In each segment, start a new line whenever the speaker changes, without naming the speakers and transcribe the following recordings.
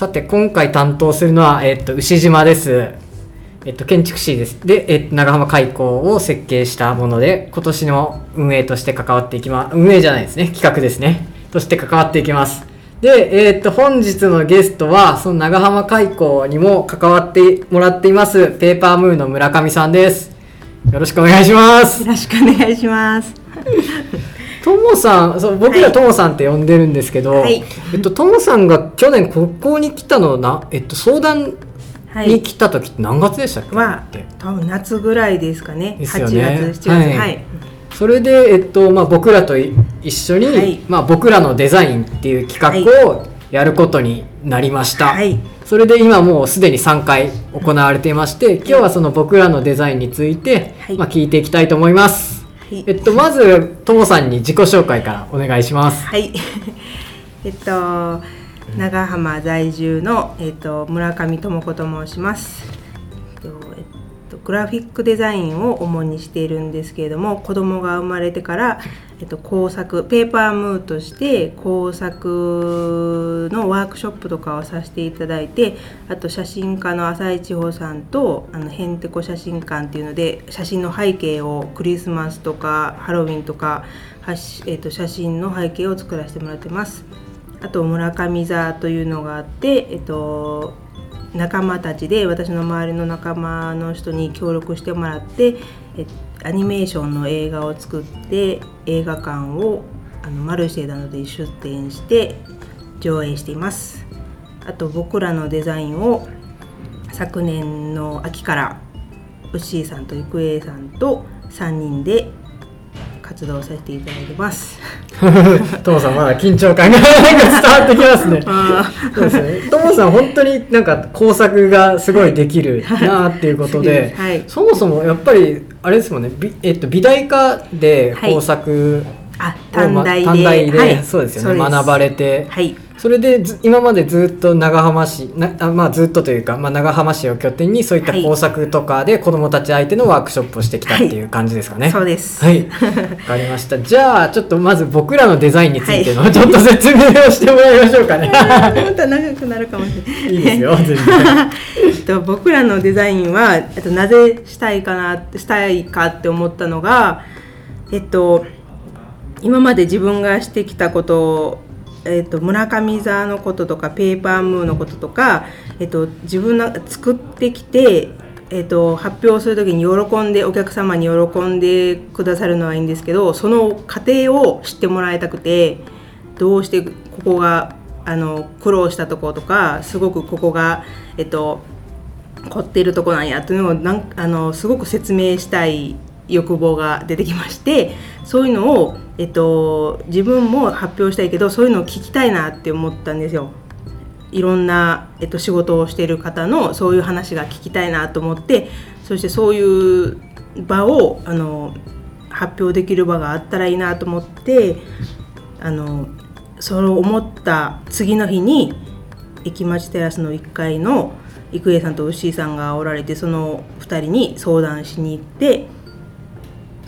さて今回担当するのは、えっと、牛島です。えっと、建築士です。で、えっと、長浜開港を設計したもので、今年の運営として関わっていきま、運営じゃないですね、企画ですね。として関わっていきます。で、えっと、本日のゲストは、その長浜開港にも関わってもらっています、ペーパームーンの村上さんです。よろしくお願いします
よ。ろしくお願いします。
ともさんそう僕ら
はい
ともさんって呼んでるんですけど、
はい
えっとともさんが去年ここに来たのな、えっと、相談
はい。
に来た時って何月でしたっけ、
は
って
多分夏ぐらいですかね。
ですよね
8月、7月。
はい
はい。
それで、えっとまあ、僕らとい一緒に、
はい
まあ、僕らのデザインっていう企画をやることになりました、
はい。
それで今もうすでに3回行われていまして今日はその僕らのデザインについて、
はい
まあ、聞いていきたいと思います、
はい
えっと、まずともさんに自己紹介からお願いします
はい。えっと、長浜在住の、えっと、村上智子と申します。えっとえっとグラフィックデザインを主にしているんですけれども子供が生まれてから、えっと、工作ペーパームーとして工作のワークショップとかをさせていただいてあと写真家の浅井千穂さんとあのへんてこ写真館っていうので写真の背景をクリスマスとかハロウィンとかはし、えっと、写真の背景を作らせてもらってます。あと村上座というのがあって、えっと、仲間たちで私の周りの仲間の人に協力してもらってえっとアニメーションの映画を作って映画館をあのマルシェなどで出展して上映しています。あと僕らのデザインを昨年の秋からウッシーさんと郁恵さんと3人で活動させていただいてます。
ともさんまだ緊張感が伝わってきますね。
あ
そうですね。ともさん本当になんか工作がすごいできるなっていうことで、
はい。
そもそもやっぱりあれですもんね。びえっと美大科で工作
あ
をま
短大で。
短大で、
はい。
そうですよね。学ばれて、
はい
それでず今までずっと長浜市なあまあずっとというかまあ長浜市を拠点にそういった
はい
工作とかで子どもたち相手のワークショップをしてきたっていう感じですかね。
そうです
はい、わかりました。じゃあちょっとまず僕らのデザインについてのちょっと説明をしてもらいましょうかね。
また長くなるかもしれない。
いいですよ全然。
と僕らのデザインは、えっと、なぜしたいかなしたいかって思ったのが、えっと、今まで自分がしてきたことを、えっと、村上座のこととかペーパームーのこととか、えっと、自分が作ってきて、えっと、発表する時に喜んでお客様に喜んでくださるのはいいんですけどその過程を知ってもらいたくてどうしてここがあの苦労したとことかすごくここが、えっと、凝ってるとこなんやというのをなんあのすごく説明したい欲望が出てきましてそういうのを、えっと、自分も発表したいけどそういうのを聞きたいなって思ったんですよ。いろんな、えっと、仕事をしている方のそういう話が聞きたいなと思ってそしてそういう場をあの発表できる場があったらいいなと思ってあのそれを思った次の日に駅町テラスの1階の郁恵さんと牛井さんがおられてその2人に相談しに行って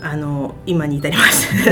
あの今に至りました。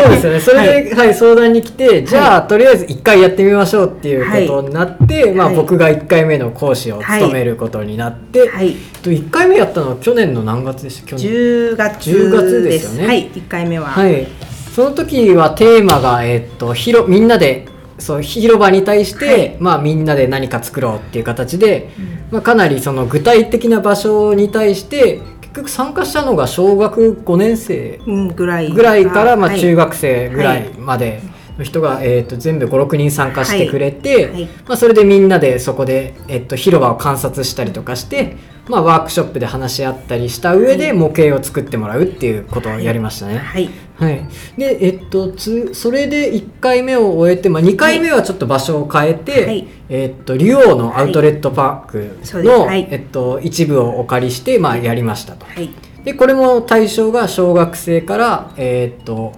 そうですよね。それで、はい、相談に来て、じゃあ、とりあえず一回やってみましょうっていうことになって、まあ、
はい
僕が一回目の講師を務めることになって、
はい、
と一回目やったのは去年の何月でした去年。
10月
10月ですよね
はい、1回目は。
はい。その時はテーマが、えっと、広、みんなで、そう広場に対して、
はい。
まあみんなで何か作ろうっていう形で、まあ、かなりその具体的な場所に対して結局参加したのが小学5年生
うん、ぐらい
ぐらいから、まあ、
はい。
中学生ぐらいまでの人が、えー、と全部56人参加してくれて、
はい。
まあ、それでみんなでそこで、えっと広場を観察したりとかして、まあ、ワークショップで話し合ったりした上で
はい。
模型を作ってもらうっていうことをやりましたね。
はい
はい、で、えっと、つそれで1回目を終えて、まあ、2回目はちょっと場所を変えて、
はい。
えっと、竜王のアウトレットパーク
そうです。
の、
はい。
えっと、一部をお借りして、まあ、やりましたと。
はい。
でこれも対象が小学生からえーっと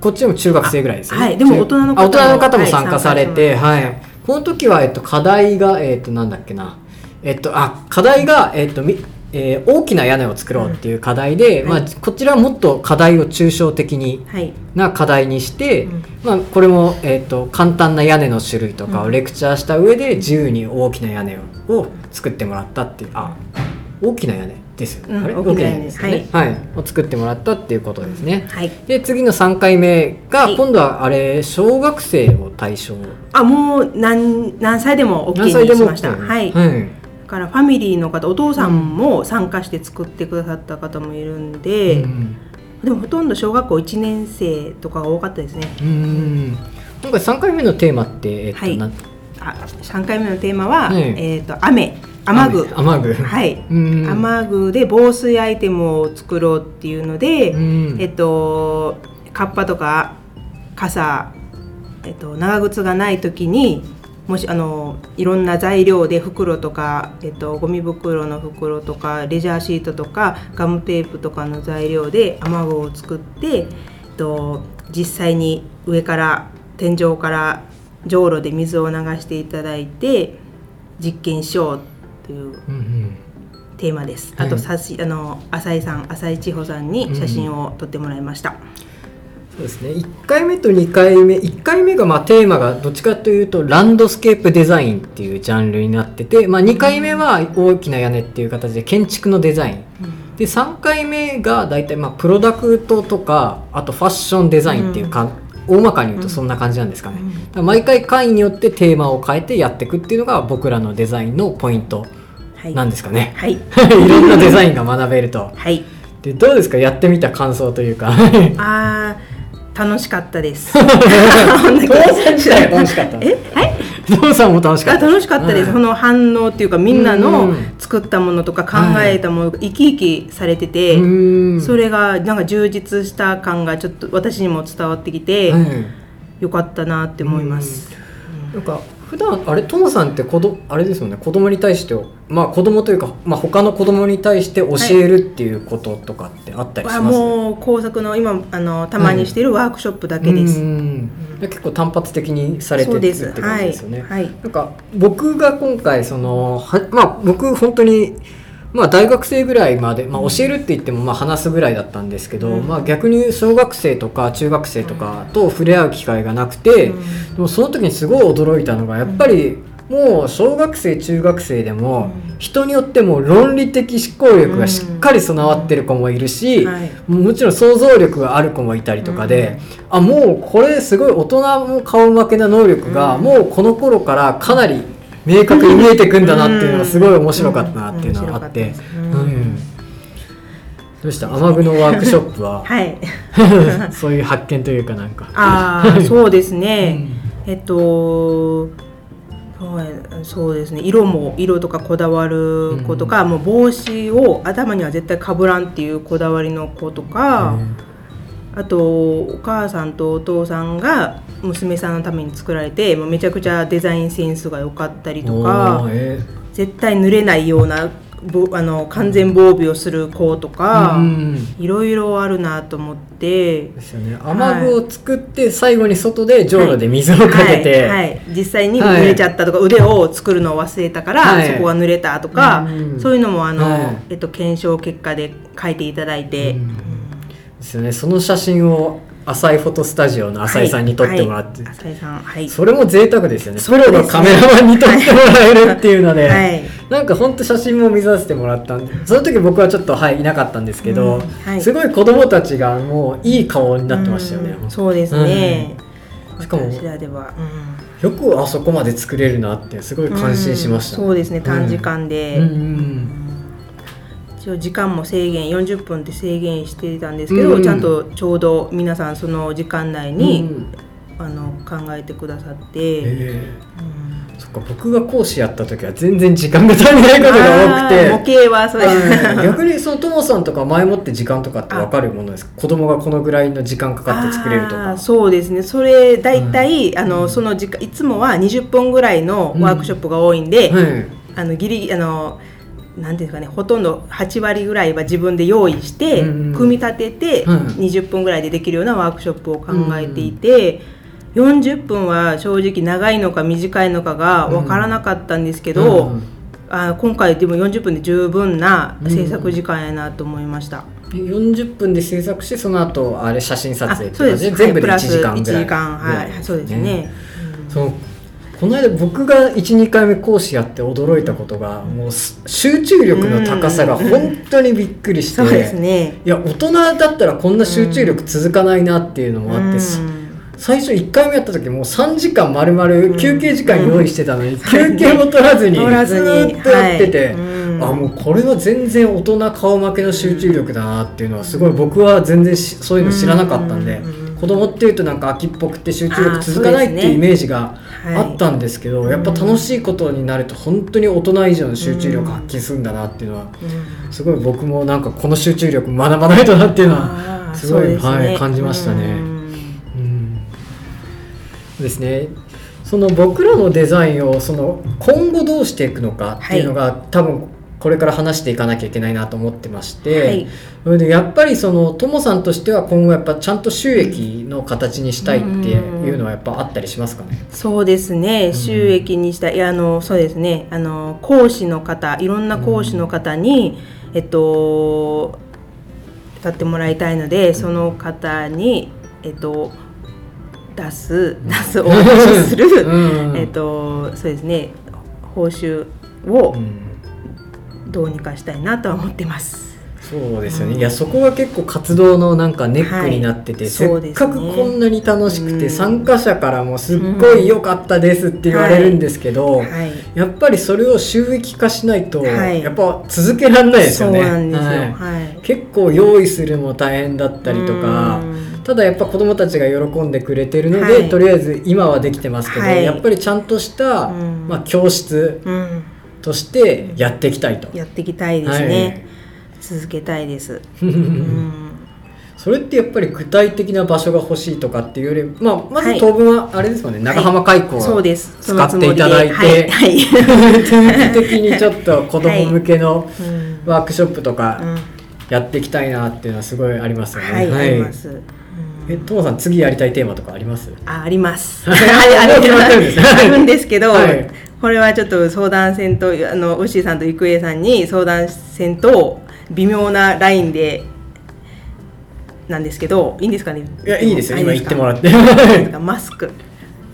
こっちも中学生ぐらいですよね。
あはい。でも大人の方も
あ大人の方も参加されて、
は
はいい、この時はえっと課題がえっとなんだっけな、えっとあ課題がえっとみえー大きな屋根を作ろうっていう課題で、まあ
うんはい、
こちらはもっと課題を抽象的に
はい。
な課題にして、
うん。
まあ、これも、えー、と簡単な屋根の種類とかを
うん。
レクチャーした上で自由に大きな屋根を作ってもらったっていうあ大きな屋根ですよね、あれ？
うん大きな屋根
ですよね、はい。を作ってもらったっていうことですね。
はい。
で次の3回目が、
はい。
今度はあれ小学生を対象。
あもう何何歳でも OK にしました、
OK ね
はい、
はい。
だからファミリーの方お父さんも参加して作ってくださった方もいるんで、
うん。
でもほとんど小学校1年生とかが多かったですね。
うん。今回3回目のテーマって、えっと
はい。あ3回目のテーマは、
はい。
えっ、と雨。雨具。
雨具。
はい。
うん。
雨具で防水アイテムを作ろうっていうので、
うん。
えっとカッパとか傘、えっと、長靴がない時にもしあのいろんな材料で袋とか、えっと、ゴミ袋の袋とかレジャーシートとかガムテープとかの材料で雨具を作って、えっと、実際に上から天井からじょうろで水を流していただいて実験しようという
うんうん
テーマです。
はい
あとさしあの浅井さん浅井千穂さんに写真を撮ってもらいました。
そうですね。1回目と2回目1回目がまあテーマがどっちかというとランドスケープデザインっていうジャンルになってて、まあ、2回目は大きな屋根っていう形で建築のデザイン。で3回目が大体まあプロダクトとかあとファッションデザインっていうか、大まかに言うとそんな感じなんですかね、
うん。
毎回会によってテーマを変えてやっていくっていうのが僕らのデザインのポイント
はい。
なんですかね、
はい。
い、ろんなデザインが学べると。
はい。
でどうですか？やってみた感想というか。
あー楽しかったです。
父さん自体が楽しかった
え？はい？
父さんも楽しかった
あ楽しかったです、
うん。
その反応っていうかみんな
う
の
ん。
作ったものとか考えたものが生き生きされてて、
うん。
それがなんか充実した感がちょっと私にも伝わってきて、
うん
よかったなって思います。
なんか普段あれトモさんって子どあれですよね子供に対してまあ子供というか、まあ、他の子供に対して教えるっていうこととかってあったりし
あ
ます、
もう工作の今あのたまにしているワークショップだけです。
うんで結構単発的にされて。るって感じですよね。
はい。はい
なんか僕が今回そのはまあ僕本当にまあ大学生ぐらいまで、まあ、教えるって言ってもまあ話すぐらいだったんですけど、
うん。
まあ逆に小学生とか中学生とかと触れ合う機会がなくて、
うん。
でもその時にすごい驚いたのがやっぱりもう小学生中学生でも
うん。
人によっても論理的思考力がしっかり備わってる子もいるし、
はい。
もちろん想像力がある子もいたりとかで、あもうこれすごい大人も顔負けな能力が、
うん。
もうこの頃からかなり明確に見えてくんだなっていうのがすごい面白かったなっていうのがあって、どうした？雨具のワークショップは？
はい。
そういう発見というかなんか。
ああ、そうですね。
うん
えっと。そうですね色も色とかこだわる子とか、もう帽子を頭には絶対かぶらんっていうこだわりの子とか、あとお母さんとお父さんが娘さんのために作られてもうめちゃくちゃデザインセンスが良かったりと
お
か
ーえ
絶対濡れないようなぼあの完全防備をする子と
ー
か、
うん
いろいろあるなと思って。
ですよね。雨具を作って最後に外でじょうろで水をかけて、
はい。はい。実際に濡れちゃったとか、腕を作るのを忘れたから、
はい。
そこが濡れたとか、
うん。
そういうのもあの、
はい。
えっと、検証結果で書いていただいて、
うんですよね。その写真を浅井フォトスタジオの浅井さんに撮ってもらって、
はい。はい浅井さんはい。
それも贅沢ですよね。プロのカメラマンに撮ってもらえるっていうので、
はい。
なんか本当写真も見させてもらったんでその時僕はちょっとはいいなかったんですけど、
うん。はい。
すごい子供たちがもういい顔になってましたよね、
うん。そうですね、
しかも
私らでは、
よくあそこまで作れるなってすごい
うん
感心しました、
うん。そうですね。短時間で、
うんうん
一応時間も制限40分って制限してたんですけど、
うん。
ちゃんとちょうど皆さんその時間内
うん
に、
うん。
あの考えてくださって、
ええ。
うん。
そっか僕が講師やった時は全然時間が足りないことが多くて。
模型はそうです、
はい逆にそのともさんとか前もって時間とかって分かるものです。か子供がこのぐらいの時間かかって作れると
あ
か
ーそうですね。それ大体、あのその時間いつもは20分ぐらいのワークショップが多いんで、
はい。
あのギリギリあのていうんですかねほとんど8割ぐらいは自分で用意して、
うんうん。
組み立てて、
うん
20分ぐらいでできるようなワークショップを考えていて、40分は正直長いのか短いのかが分からなかったんですけど、
うん
あ今回でも40分で十分な制作時間やなと思いました、
40分で制作してその後あれ写真撮
あ
影って
そうです。
全部で1
はいプラス
時間ぐらい。
1時間はいそうですね。
そのこの間僕が12回目講師やって驚いたことがもうす集中力の高さが本当にびっくりして、
ね。
いや大人だったらこんな集中力続かないなっていうのもあって、
うん。
最初1回目やった時もう3時間丸々休憩時間用意してたのに、休憩も取らずに
ず
っとやってて、あもうこれは全然大人顔負けの集中力だなっていうのはすごい僕は全然しそういうの知らなかったんで、
うん
子供っていうとなんか秋っぽくて集中力続かないっていうイメージが
はい
あったんですけど、やっぱ楽しいことになると本当に大人以上の集中力発揮するんだなっていうのは
うん。
すごい僕もなんかこの集中力学ばないとなっていうのはすごい
ね。
はい感じましたね。
うん。
うん。ですね。その僕らのデザインをその今後どうしていくのかっていうのが、多分これから話していかなきゃいけないなと思ってまして、
はい。
それでやっぱりそのともさんとしては今後やっぱちゃんと収益の形にしたいっていうのはやっぱあったりしますかね、
そうですね。収益にしたい。やあのそうですね。あの講師の方いろんな講師の方に、えっと使ってもらいたいのでその方にえっと出す出すお話しする、
うん。
えっとそうですね。報酬を
うん
どうにかしたいなとは思ってます。
そうですよね、
うん。
いやそこが結構活動のなんかネックになってて、
はい
せっかくこんなに楽しくて、
うん。
参加者からもすっごい良かったですって言われるんですけど、
はい。
やっぱりそれを収益化しないと、
はい。
やっぱ続けられないですよね。
よ。
はい。
はい。
結構用意するも大変だったりとか
うん。
ただやっぱ子どもたちが喜んでくれてるので、
はい。
とりあえず今はできてますけど、
はい。
やっぱりちゃんとした、
うん。
まあ、教室
うん。
としてやっていきたいと。
やっていきたいですね。続けたいです。うん。
それってやっぱり具体的な場所が欲しいとかっていうより、まあ、まず
はい
当分はあれですもんね、長浜開港
そうです。そ
使っていただいて、
はい。はい。
定期的にちょっと子供向けの
うん
ワークショップとか
うん
やっていきたいなっていうのはすごいありますよね。
はい、あります。うん
え、ともさん次やりたいテーマとかあります？
ああります。あ
るんです
けど、
はい
これはちょっと相談せんとあのウッシーさんと郁恵さんに相談せんと微妙なラインでなんですけどいいんですかね？
いやいいですよ。今言ってもら
っ
って。
て マスク。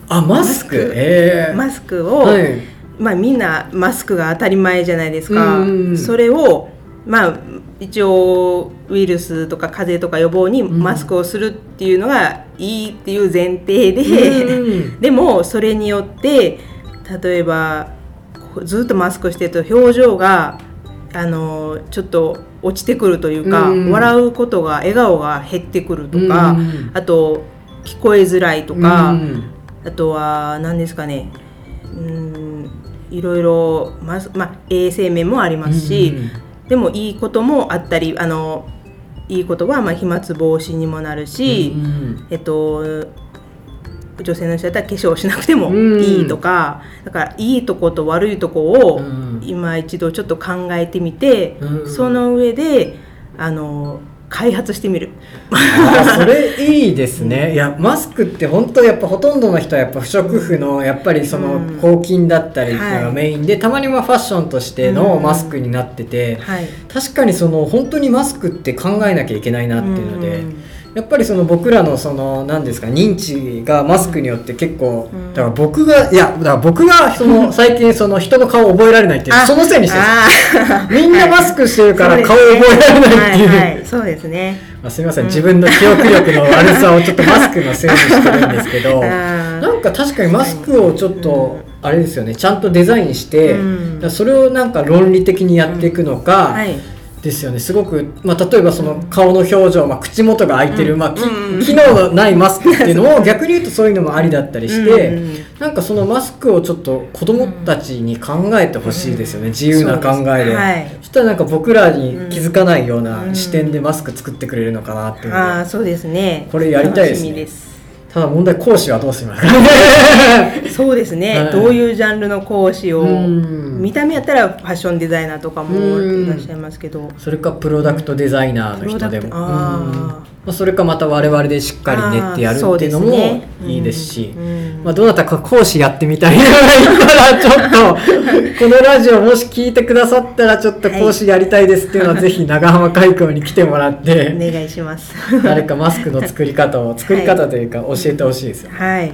あ、マスク？ええ。
マスクを、
はい。
まあみんなマスクが当たり前じゃないですか。
うん
それをまあ一応ウイルスとか風邪とか予防にマスクをするっていうのがいいっていう前提で、
うん。
でもそれによって例えばずっとマスクしてると表情があのちょっと落ちてくるというか、
うん。
笑うことが笑顔が減ってくるとか、
うん。
あと聞こえづらいとか、
うん。
あとは何ですかねうんいろいろまず、まあ、衛生面もありますし、でもいいこともあったりあのいいことはまあ飛沫防止にもなるし、
うん。
えっと女性の人だったら化粧しなくても
うん。
いいとか、だからいいとこと悪いとこを
うん。
今一度ちょっと考えてみて、
うん。
その上であの開発してみる。
それいいですね。いやマスクって本当やっぱほとんどの人はやっぱ不織布のやっぱりその
うん。
抗菌だったりが
はい。
メインで、たまにはファッションとしての
うん。
マスクになってて、
はい。
確かにその本当にマスクって考えなきゃいけないなっていうので、
うん
やっぱりその僕らのその何ですか認知がマスクによって結構、
うん
だから僕がいやだから僕がその 最近その人の顔を覚えられないっていう
あ
そのせいにしてみんなマスクしてるから
はい
顔を覚えられないっていう。
そうですね。
まあ、すみません、自分の記憶力の悪さをちょっとマスクのせいにしてるんですけど なんか確かにマスクをちょっとあれですよねちゃんとデザインして、それをなんか論理的にやっていくのか、
はい。
ですよね。すごく、まあ、例えばその顔の表情、まあ、口元が開いてる、まあ、機能のないマスクっていうのも 逆に言うとそういうのもありだったりして、
うん
なんかそのマスクをちょっと子供たちに考えてほしいですよね、自由な考えで。
はい。
そしたらなんか僕らに気づかないよう
う
なん。視点でマスク作ってくれるのかなっていうので。
ああそうですね。
これやりたいですね。ただ問題講師はどうしますか。
そうですね、
はい。
どういうジャンルの講師を
うん。
見た目やったらファッションデザイナーとかも
うん
いらっしゃいますけど。
それかプロダクトデザイナーの人でも。
あー。
うんまあ、それかまた我々でしっかり練ってやるっていうのもいいですし
うん。うん。
まあ、どなたか講師やってみたい人がいたらちょっと このラジオもし聞いてくださったらちょっと講師やりたいですっていうのはぜひ長浜海溝に来てもらって
お願いします。
誰かマスクの作り方を作り方というか教えてほしいですよ、
はい。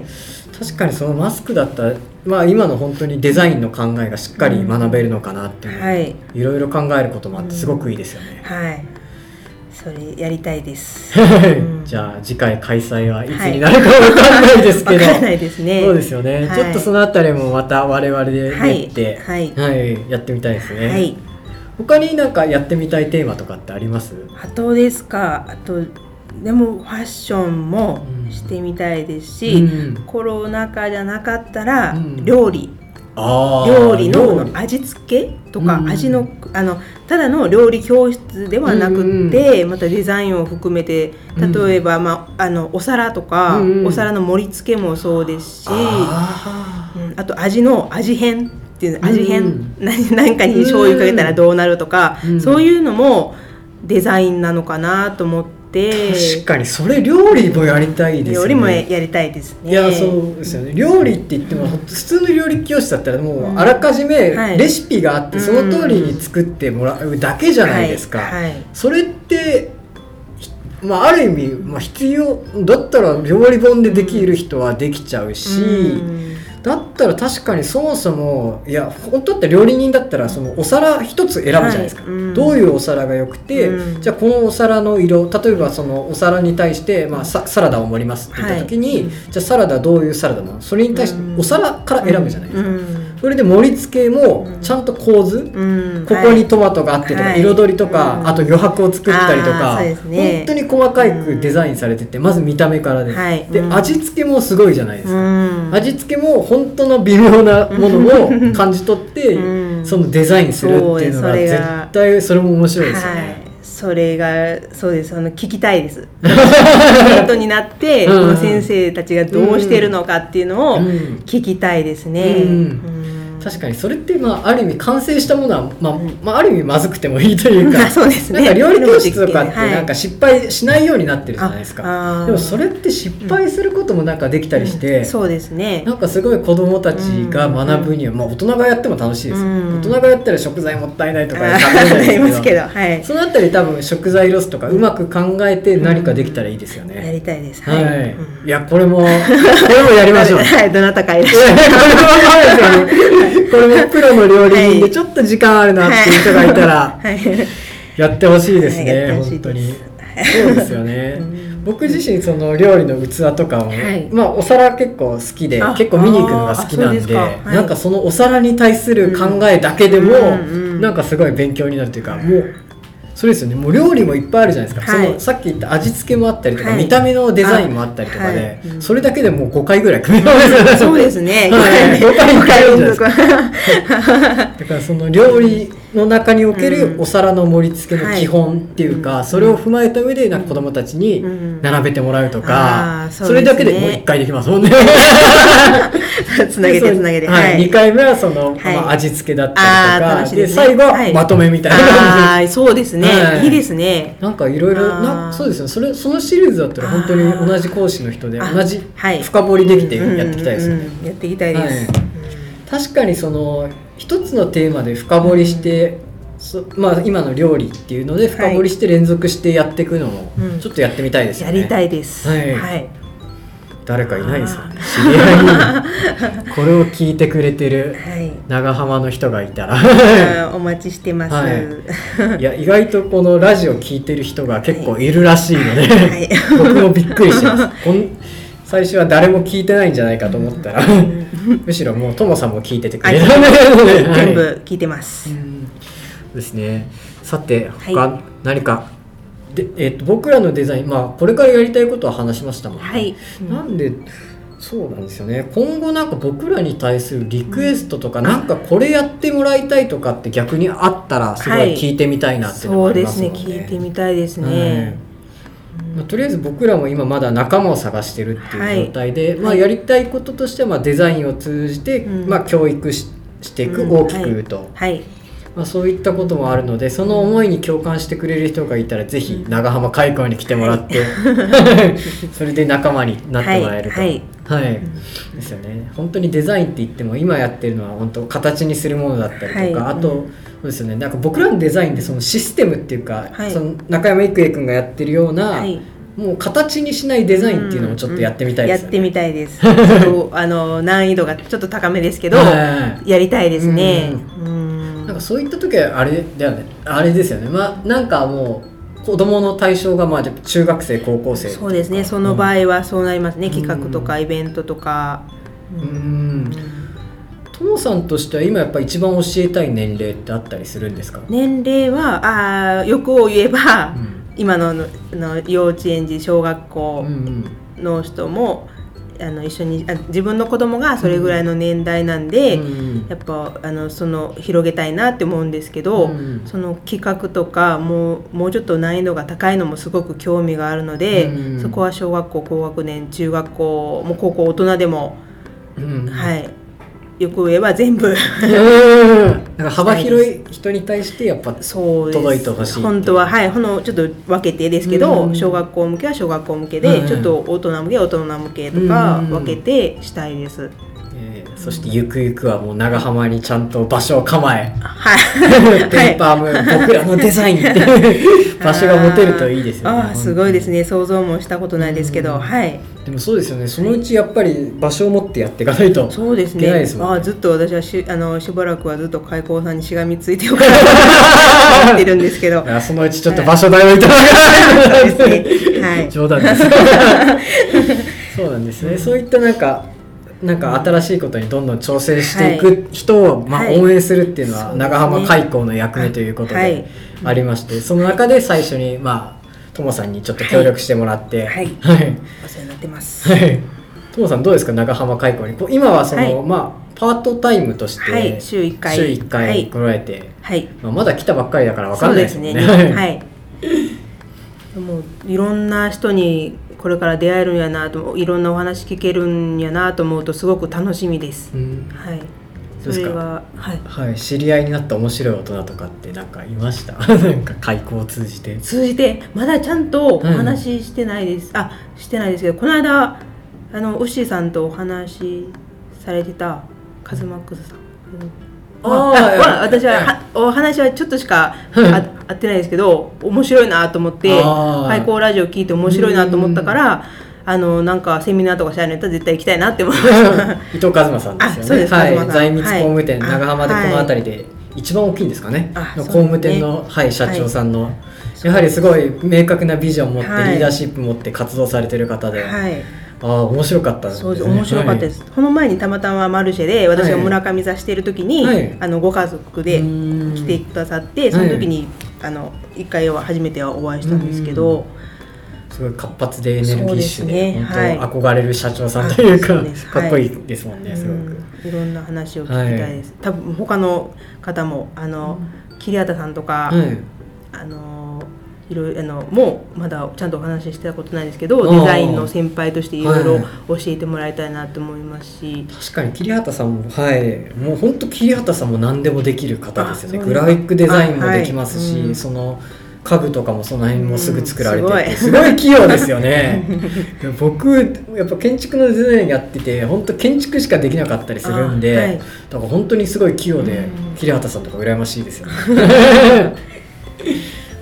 確かにそのマスクだったら、まあ、今の本当にデザインの考えがしっかり学べるのかなっていうの、
はい。
いろいろ考えることもあってすごくいいですよね、
はいそれやりたいです。ん。
じゃあ次回開催はいつになるかわかんないですけど、
わかんないですね。
そうですよね、
はい。
ちょっとそのあたりもまた我々で練って、
はい。
はい。やってみたいですね、
はい。
他になんかやってみたいテーマとかってあります？
あとですか。あとでもファッションも
うん
してみたいですし、
うん。
コロナ禍じゃなかったら
うん。
料理、
あー
料理の味付けとか、
うん。
味のあのただの料理教室ではなくって、またデザインを含めて例えば、まあ、あのお皿とか、
うんうん。
お皿の盛り付けもそうですし
あ
うんあと味の味変っていう
うん
味変、何何かに醤油かけたらどうなるとか、
うん
そういうのもデザインなのかなと思って
ー確かにそれ料理もやりたいですよね。
料理もやりたいですね。
いやそうですよね。料理って言っても普通の料理教室だったらも
う
うん。あらかじめ
はい。
レシピがあってその通りに作ってもらうだけじゃないですか、
はい。はい。
それってひまあ、ある意味、まあ、必要だったら料理本でできる人はできちゃうし、
うん
だったら確かにそもそもいや本当だって料理人だったらそのお皿一つ選ぶじゃないですか、
はい。うん。
どういうお皿が良くて、
うん。
じゃあこのお皿の色例えばそのお皿に対して、まあ、ササラダを盛りますって言った時に、
はい。
じゃあサラダどういうサラダなの？それに対して
うん。
お皿から選ぶじゃないですか、
うん
それで盛り付けもちゃんと構図、
うん。
ここにトマトがあってとか、
はい。
彩りとか、
うん。
あと余白を作ったりとか、本当に細かくデザインされててまず見た目からです、
はい。
で、
うん。
味付けもすごいじゃないですか、
うん。
味付けも本当の微妙なものを 感じ取って、
うん。
そのデザインするっていうのが絶
が
対それも面白いですよ
はい。
ね。、
それがそうです。あの聞きたいです。生徒になって、
うん。
この先生たちがどうしてるのかっていうのを
うん。
聞きたいですね、
うん。
うん
確かにそれって、まあ、ある意味完成したものは、まあまあ、ある意味まずくてもいいというか
あ そうですね。
なんか料理教室とかって
はい。
なんか失敗しないようになってるじゃないですか、でもそれって失敗することもなんかできたりして、
そうですね。
なんかすごい子供たちが学ぶには、まあ、大人がやっても楽しいです大人がやったら食材もったいないとか
あ
食い
ますけ
ですけど。
どはい。
そのあたり多分食材ロスとかうまく考えて何かできたらいいですよ
や
ね、
りたいです。
はい、
うん。
いやこれもこれもやりましょう。
は いどなたかいらっしゃる
これもそうですよね これもプロの料理人
はい。
でちょっと時間あるなっていう人がいたら
はい。
やってほしいですね、本当に。そうですよね。僕自身その料理の器とかも、
はい。
まあお皿結構好きで
あ
結構見に行くのが好きなんでなんかそのお皿に対する考えだけでも、なんかすごい勉強になるというかもうそれですよね。もう料理もいっぱいあるじゃないですか、
はい。
そのさっき言った味付けもあったりとか、
はい。
見た目のデザインもあったりとかで、
あはい。うん
それだけでもう5回ぐらい組み合わせる。
そうですね。
はい。5回いかれるんじゃないです。か
か
だからその料理の中における
うん。
お皿の盛り付けの基本っていうか、
はい
それを踏まえた上でなんか子供たちに
うん。
並べてもらうとか、
そ
れだけでもう1回できますもんね。
つなげてつなげて。
はい。2回目はその、
はい。
まあ、味付けだったりとか
で
最後は
はい。
まとめみたいな。感
ああそうですね、
はい。
い、いですね。
じなんかいろいろなそうですよね。それそのシリーズだったら本当に同じ講師の人で同じ
はい。
深掘りできてやっていきたいですよね。
やっていきたいです、
はい確かにその一つのテーマで深掘りして、そまあ、今の料理っていうので深掘りして連続してやっていくのも
うん。
ちょっとやってみたいですよね、
やりたいです。
はい。
はい、
誰かいないですよね。
あ
知り合いに。これを聞いてくれてる
はい。
長浜の人がいたら。
お待ちしてます、
はい。いや意外とこのラジオ聞いてる人が結構いるらしいので、
はい。
僕もびっくりしてます。こん最初は誰も聞いてないんじゃないかと思ったらむしろもうともさんも聞いててくれたので、はい
全部聞いてます、
ですね。さて
はい。
他何か、でえっと僕らのデザインまあこれからやりたいことは話しましたもんね、
はい。
なんでそうなんですよね。今後なんか僕らに対するリクエストとか、なんかこれやってもらいたいとかって逆にあったらすごい聞いてみたいなっていうのも
そうで
ありますね。
ね。聞いてみたいです
はい
ね、
ままあ、とりあえず僕らも今まだ仲間を探してるっていう状態で、まあ、
はい。
やりたいこととしてはまあデザインを通じて、
うん。
まあ、教育ししていく、
うん。
大きく言うと、
はい。
まあ、そういったこともあるのでその思いに共感してくれる人がいたらぜひ長浜開港に来てもらって それで仲間になってもらえると。
はい。
はい。ですよね。本当にデザインって言っても今やってるのは本当形にするものだったりとか、
はい。
あと、そうですよね。なんか僕らのデザインってそのシステムっていうか、
はい。
その中山郁恵君がやってるような、
はい。
もう形にしないデザインっていうのもちょっとやってみたいですよね。
やってみたいです。あの難易度がちょっと高めですけど
はい
やりたいですね。うん
なんかそういった時はあれだよね。あれですよね。まあなんかもう子供の対象がまあ中学生高校生
そうですね。その場合はそうなりますね、
うん。
企画とかイベントとか。
うんうんともさんとしては今やっぱ一番教えたい年齢ってあったりするんですか、
年齢はあー欲を言えば、
うん。
今ののの幼稚園児小学
うん
校
うん。
の人も、あの一緒にあ自分の子供がそれぐらいの年代なんで、
うん
やっぱあのその広げたいなって思うんですけど、
うん
その企画とかもうもうちょっと難易度が高いのもすごく興味があるので、
うん
そこは小学校高学年中学校もう高校大人でも、
うん。
はいよく言えば全部。
うん。なんか幅広い人に対してやっぱ届いてほしい
本当は。はい。ほのちょっと分けてですけど、
うん。
小学校向けは小学校向けで、
はい
ちょっと大人向けは大人向けとか
うん。
分けてしたいです、
えーそしてゆくゆくはもう長浜にちゃんと場所を構え。
はい。
ペーパーム僕らのデザイン。っていう場所が持てるといいですよね。
あー。すごいですね。想像もしたことないですけど、
うん。
はい。
でもそうですよね。そのうちやっぱり場所を持ってやっていかないと。
そうです
いけない
ね
です
あーずっと私はしあのしばらくはずっと開口さんにしがみついてようかなと思ってるんですけど。
そのうちちょっと場所代をいただかな。いと
そうですね。はい。
冗談です。そうなんですね。そういったなんか。なんか新しいことにどんどん挑戦していく人を、まあ、
はい。
応援するっていうのは長浜開港の役目ということ
はい。
でありましてその中で最初にまあともさんにちょっと協力してもらって
はい。
はい。
お世話になってます。
はい。ともさんどうですか？長浜開港に。こう今はその、
はい。
まあパートタイムとして、
はい。週1回。
週1
は
回
い。
来られて、
はい。
まあ、まだ来たばっかりだからわかんないですね。
はい。もういろんな人にこれから出会えるんやなといろんなお話聞けるんやなと思うとすごく楽しみです、
うん。
はい。
そ
れははい。
はい、知り合いになった面白い大人とかってなんかいました？なんか開校を通じて。
通じてまだちゃんとお話ししてないです、あしてないですけどこの間あのウッシーさんとお話しされてたカズマックスさん、うん
あー
あほら
いや
私ははお話はちょっとしか
はい
あ 会ってないですけど面白いなと思って開口ラジオ聞いて面白いなと思ったからあのなんかセミナーとかしあるんやったら絶対行きたいなって思いました。
伊藤和馬さんですよね。
あそうです
はい。
和馬さん。
財密工務店、
はい。
長浜でこの
はい
辺りで一番大きいんですかね。
あ
の工務店の、はい、社長さんの、
い
やはりすごい明確なビジョンを持って、
はい。
リーダーシップ持って活動されてる方で、
はい
ああ面白かったですね。
そう面白かったです、この前にたまたまマルシェで私が村上座している時に、
はい。
あのご家族で
うん。
来てくださってその時に、あの一回は初めてはお会いしたんですけど、
すごい活発でエネルギッシュで
ね。
本当憧れる社長さんというか、
はい。
かっこいいですもんね、
うん。
すごく。
いろんな話を聞きたいです、多分他の方もあの桐畑さんとか、
はい。
あのいろいろあのもうまだちゃんとお話ししたことないですけどデザインの先輩としていろいろ
はい
教えてもらいたいなと思いますし、
確かに桐畑さんもはい。もう本当桐畑さんも何でもできる方ですよね。グラフィックデザインもできますし、
あはい。うん
その家具とかもその辺もすぐ作られてて、
うんす
すごい器用ですよね。僕やっぱ建築のデザインやってて本当建築しかできなかったりするんで、
あはい。
だから本当にすごい器用で
うん。
桐畑さんとか羨ましいですよね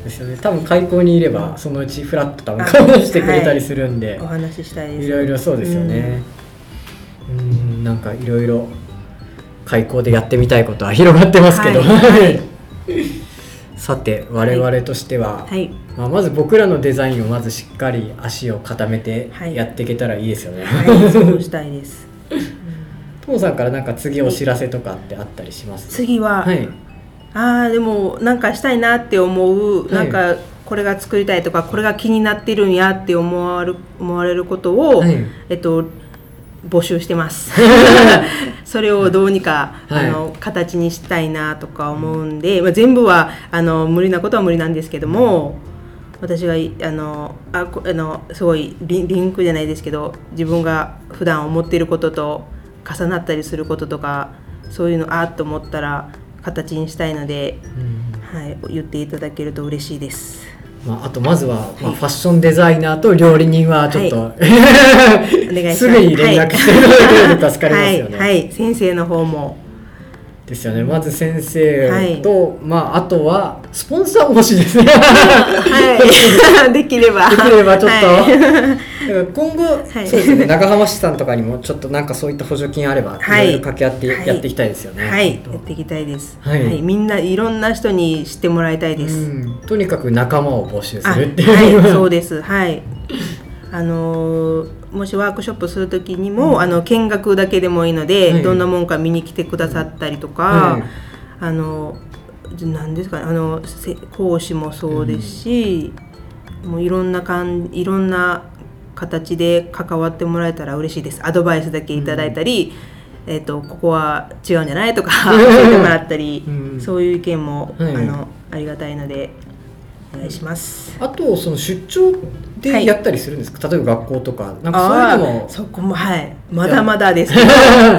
ですよね。多分開口にいればそのうちフラット多分顔してくれたりするんで、
お話ししたいです。
いろいろそうですよね。うん、なんかいろいろ開口でやってみたいことは広がってますけど、
はい。
さて我々としては、
はい。
まあ、まず僕らのデザインをまずしっかり足を固めて
はい。
やっていけたらいいですよね。
はい、そうしたいです。
ともさんからなんか次お知らせとかってあったりします？
次は、
はい。
ああでもなんかしたいなって思う、
はい
なんかこれが作りたいとかこれが気になってるんやって思われる思われることを、
はい
えっと募集してます。それをどうにか、
はい。
あの形にしたいなとか思うんで、まあ、全部はあの無理なことは無理なんですけども私がいあのあこあのすごいリンリンクじゃないですけど自分が普段思っていることと重なったりすることとかそういうのあーっと思ったら形にしたいので、はい、言っていただけると嬉しいです。
まあ、あとまずは、まあ、
はい
ファッションデザイナーと料理人はちょっと、
お願いします。
すぐに連絡していただけると助かりますよね。
はい、はい、先生の方も。
ですよね。まず先生と、まああとはスポンサーも欲しいですね。
はい、できれば。
できればちょっと、
はい。
今後、
はい。
そうですね。長浜市さんとかにもちょっとなんかそういった補助金あれば、
はい。
いろいろ掛け合って
はい。
やっていきたいですよね。
はい、やっていきたいです。
は
はい。い、みんないろんな人に知ってもらいたいです。
うん。とにかく仲間を募集す
あ
るっていう、
はい、そうです。はい。あのーもしワークショップするときにも、あの見学だけでもいいので、
はい
どんなもんか見に来てくださったりとか、
はい
あの何ですかねあのせ講師もそうですし、もういろんなかんいろんな形で関わってもらえたら嬉しいです。アドバイスだけいただいたり、えっとここは違うんじゃないとか教えてもらったり、
うん。
そういう意見も、
はい。
あのありがたいのでお願いします。
あとその出張でやったりするんですか、例えば学校とか。なんかそういうのも。
そこもはい。まだまだです。けど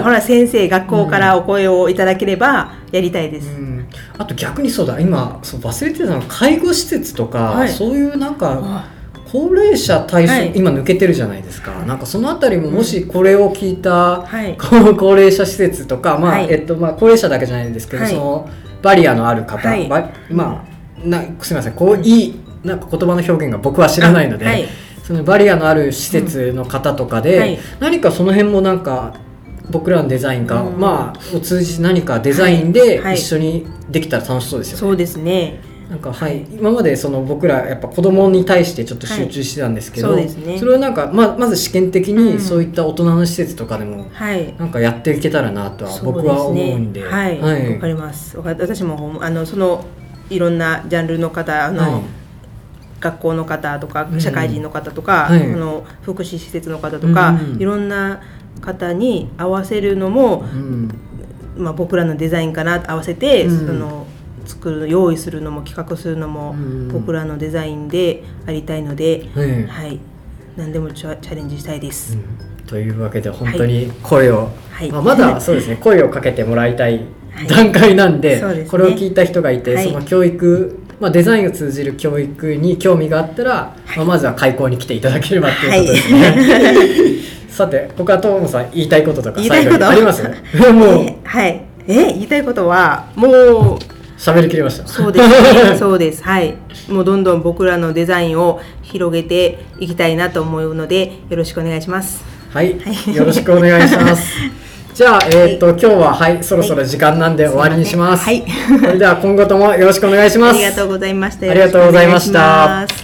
ほら先生学校からお声をいただければやりたいです、
うん。あと逆にそうだ。今そう忘れてたのは介護施設とか、
はい。
そういうなんか
あ
高齢者対象、
はい。
今抜けてるじゃないですか。なんかそのあたりももしこれを聞いた
はい。
高 高齢者施設とか、まあ
はい。
えっとまあ、高齢者だけじゃないんですけど、
はい。
そのバリアのある方、まあなすみません。こういいなんか言葉の表現が僕は知らないので、
あはい。
そのバリアのある施設の方とかで、
うん。はい。
何かその辺もなんか僕らのデザインが、
うん。
まあを通じて何かデザインで
はい。
一緒にできたら楽しそうですよね。
そうですね。
なんかはい、今までその僕らやっぱ子供に対してちょっと集中してたんですけど、
はい。そね。
れをなんかままず試験的
うん。
にそういった大人の施設とかでも
はい。
なんかやっていけたらなとは僕は思うんで。
そうすねはい。わ、
はい
かります。わか私もあのそのいろんなジャンルの方あの、
はい
学校の方とか
うん。
社会人の方とか、
はい。
あの福祉施設の方とか、
うん。
いろんな方に合わせるのも、
うん。
まあ、僕らのデザインかな合わせて、
うん。
その作る用意するのも企画するのも、
うん。
僕らのデザインでありたいので、
はい。
はい。何でもチャレンジしたいです。
というわけで本当に声を、
はい。
まあ、まだ そうですね声をかけてもらいたい
はい。
段階なんで,、
そうですね。
これを聞いた人がいて、
はい。
その教育、まあ、デザインを通じる教育に興味があったら、まあ、まずは開講に来ていただければっていうことですね。さて他トムさん言いたいこととか最後にあります？もう。
えはい。え言いたいことはもう
喋りきりました。
そうですね。そうです。はい。もうどんどん僕らのデザインを広げていきたいなと思うのでよろしくお願いします。
はい、
はい。
よろしくお願いします。じゃあ、えっ、と、今日は、はい、そろそろ時間なんで終わりにします。
はい。
それでは、今後ともよろしくお願いします。
ありがとうございました。
ありがとうございました